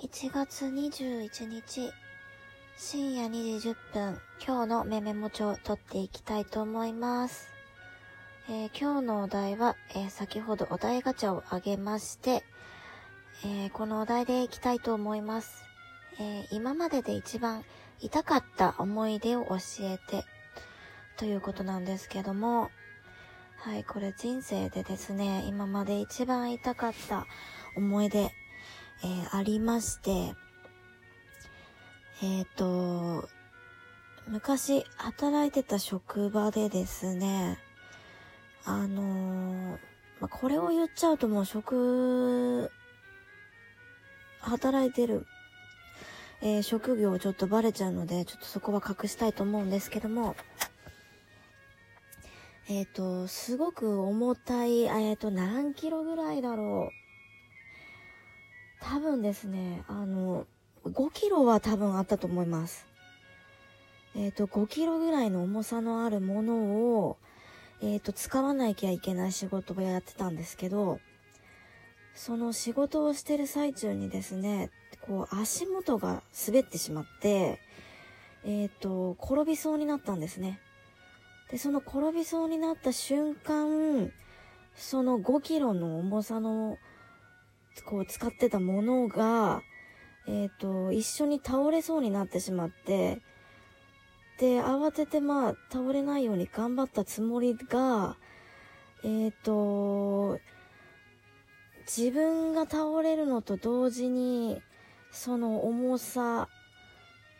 1月21日、深夜2時10分、今日のメメモ帳を取っていきたいと思います。えー今日のお題は、えー先ほどお題ガチャをあげまして、えーこのお題でいきたいと思います。え今までで一番痛かった思い出を教えて、ということなんですけども、はい、これ人生でですね、今まで一番痛かった思い出、えーありまして、えっ、と、昔働いてた職場でですね、あのーまあ、これを言っちゃうともう職、働いてる、えー職業ちょっとバレちゃうので、ちょっとそこは隠したいと思うんですけども、えっ、と、すごく重たい、えっ、と、何キロぐらいだろう。多分ですね、あの、5キロは多分あったと思います。えっ、と、5キロぐらいの重さのあるものを、えっ、と、使わなきゃいけない仕事をやってたんですけど、その仕事をしてる最中にですね、こう、足元が滑ってしまって、えっ、と、転びそうになったんですね。で、その転びそうになった瞬間、その5キロの重さの、こう使ってたものが、えっ、と、一緒に倒れそうになってしまって、で、慌ててまあ、倒れないように頑張ったつもりが、えっ、と、自分が倒れるのと同時に、その重さ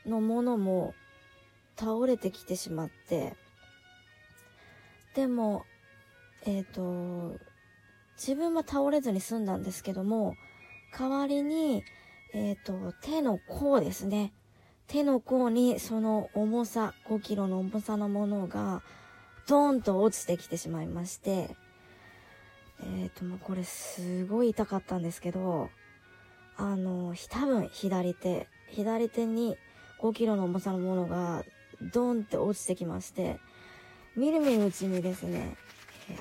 のものも倒れてきてしまって、でも、えっ、と、自分は倒れずに済んだんですけども、代わりに、えっ、と、手の甲ですね。手の甲にその重さ、5キロの重さのものが、ドーンと落ちてきてしまいまして、えっ、と、もうこれすごい痛かったんですけど、あの、多分左手、左手に5キロの重さのものが、ドーンって落ちてきまして、みるみるうちにですね、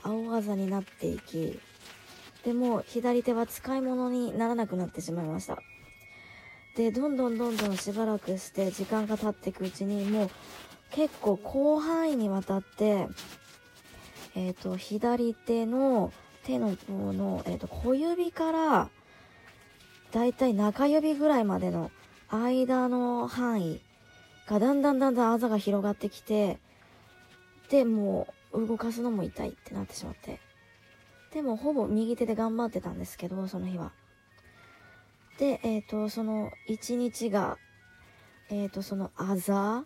青あざになっていき、でも左手は使い物にならなくなってしまいました。で、どんどんどんどんしばらくして時間が経っていくうちにもう結構広範囲にわたって、えっ、と、左手の手の甲の、えっ、と、小指から、だいたい中指ぐらいまでの間の範囲がだんだんだんだんあざが広がってきて、で、もう動かすのも痛いってなってしまって。でもほぼ右手で頑張ってたんですけど、その日は。で、えっ、と、その一日が、えっ、と、そのあざ、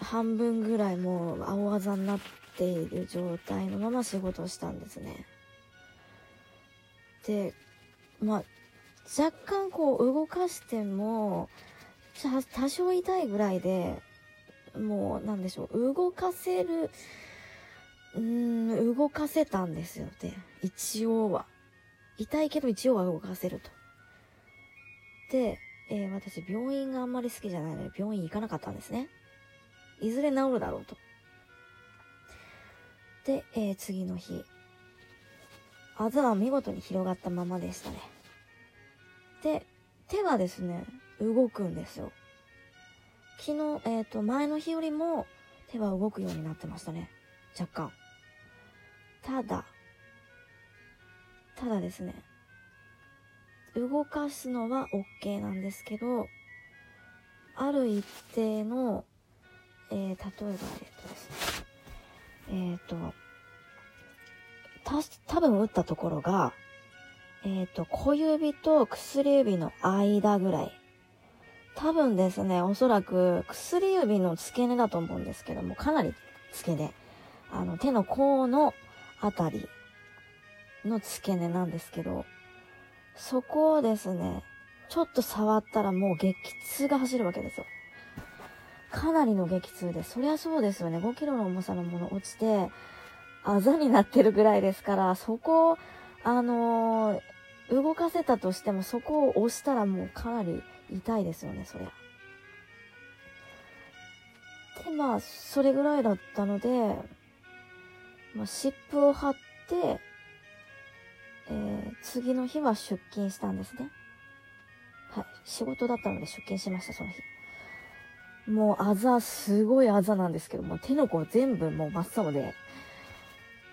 半分ぐらいもう青あざになっている状態のまま仕事をしたんですね。で、まあ、若干こう動かしても、多少痛いぐらいで、もうなんでしょう、動かせる、うーん、動かせたんですよ。で、一応は。痛いけど一応は動かせると。で、えー私病院があんまり好きじゃないので病院行かなかったんですね。いずれ治るだろうと。で、えー次の日。あざは見事に広がったままでしたね。で、手はですね、動くんですよ。昨日、えっ、と、前の日よりも手は動くようになってましたね。若干。ただ、ただですね、動かすのは OK なんですけど、ある一定の、えー、例えば、えっ、とですね、えっ、と、た、多分打ったところが、えっ、と、小指と薬指の間ぐらい。多分ですね、おそらく薬指の付け根だと思うんですけども、かなり付け根。あの、手の甲のあたりの付け根なんですけど、そこをですね、ちょっと触ったらもう激痛が走るわけですよ。かなりの激痛で、そりゃそうですよね。5キロの重さのもの落ちて、あざになってるぐらいですから、そこを、あのー動かせたとしてもそこを押したらもうかなり痛いですよね、そりゃ。で、まあ、それぐらいだったので、まあ、湿布を貼って、えー次の日は出勤したんですね。はい仕事だったので出勤しました、その日。もうあざ、すごいあざなんですけども、手の甲全部もう真っ青で、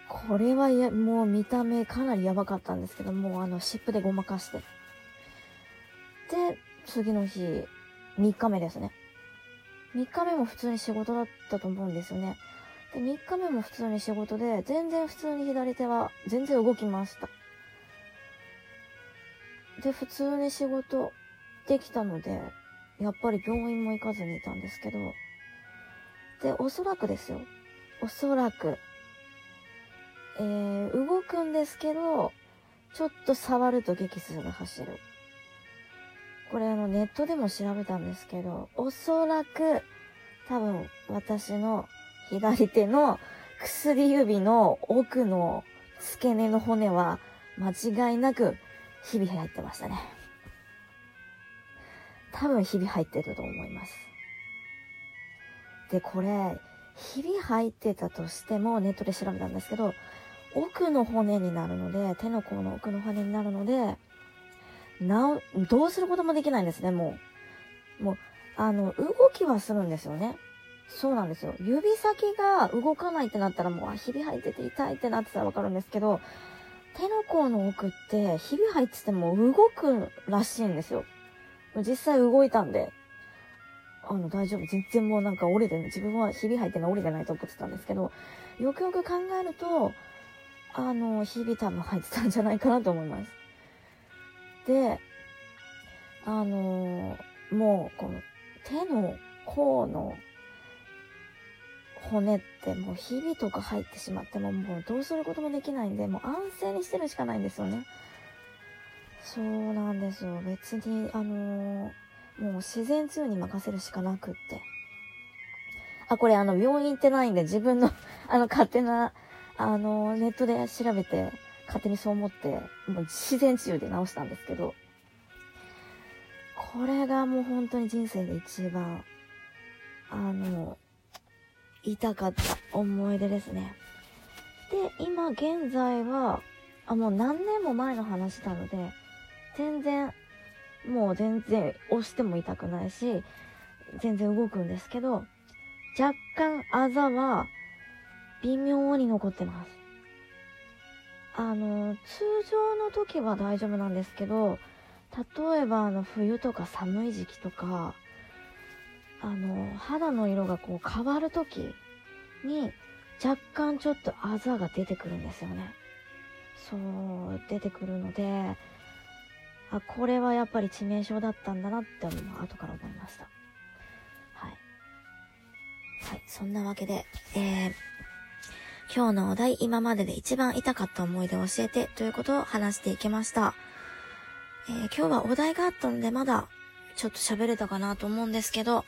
これはや、もう見た目かなりやばかったんですけども、あの、湿布でごまかして。で、次の日、3日目ですね。3日目も普通に仕事だったと思うんですよね。で、3日目も普通に仕事で、全然普通に左手は全然動きました。で、普通に仕事できたので、やっぱり病院も行かずにいたんですけど、で、おそらくですよ。おそらく、えー、動くんですけど、ちょっと触ると激痛が走る。これあのネットでも調べたんですけど、おそらく多分私の左手の薬指の奥の付け根の骨は間違いなく日々入ってましたね。多分日々入ってると思います。で、これ、日々入ってたとしてもネットで調べたんですけど、奥の骨になるので、手の甲の奥の骨になるので、なお、どうすることもできないんですね、もう。もう、あの、動きはするんですよね。そうなんですよ。指先が動かないってなったらもう、あ、ひび入ってて痛いってなってたらわかるんですけど、手の甲の奥って、ひび入ってても動くらしいんですよ。実際動いたんで、あの、大丈夫。全然もうなんか折れてる。自分はひび入ってるの折れてないと思ってたんですけど、よくよく考えると、あの、ひび多分入ってたんじゃないかなと思います。で、あの、もう、この手の甲の骨ってもうひびとか入ってしまってももうどうすることもできないんで、もう安静にしてるしかないんですよね。そうなんですよ。別に、あのー、もう自然痛に任せるしかなくって。あ、これあの、病院行ってないんで自分の あの、勝手な、あのー、ネットで調べて、勝手にそう思って、もう自然治癒で治したんですけど、これがもう本当に人生で一番、あの、痛かった思い出ですね。で、今現在は、あ、もう何年も前の話なので、全然、もう全然押しても痛くないし、全然動くんですけど、若干あざは微妙に残ってます。あの、通常の時は大丈夫なんですけど、例えばあの冬とか寒い時期とか、あの、肌の色がこう変わる時に若干ちょっとあざが出てくるんですよね。そう、出てくるので、あ、これはやっぱり致命傷だったんだなって後から思いました。はい。はい、そんなわけで、えー、今日のお題、今までで一番痛かった思い出を教えてということを話していきました。えー、今日はお題があったのでまだちょっと喋れたかなと思うんですけど、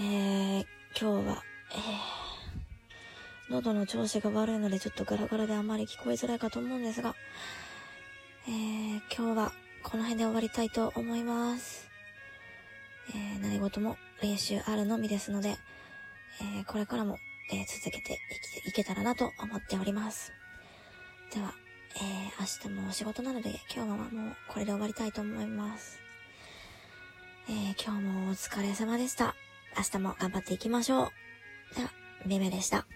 えー、今日は、えー、喉の調子が悪いのでちょっとガラガラであまり聞こえづらいかと思うんですが、えー、今日はこの辺で終わりたいと思います。えー、何事も練習あるのみですので、え、これからもえ、続けていいけたらなと思っております。では、えー、明日もお仕事なので、今日はもうこれで終わりたいと思います。えー、今日もお疲れ様でした。明日も頑張っていきましょう。では、めめでした。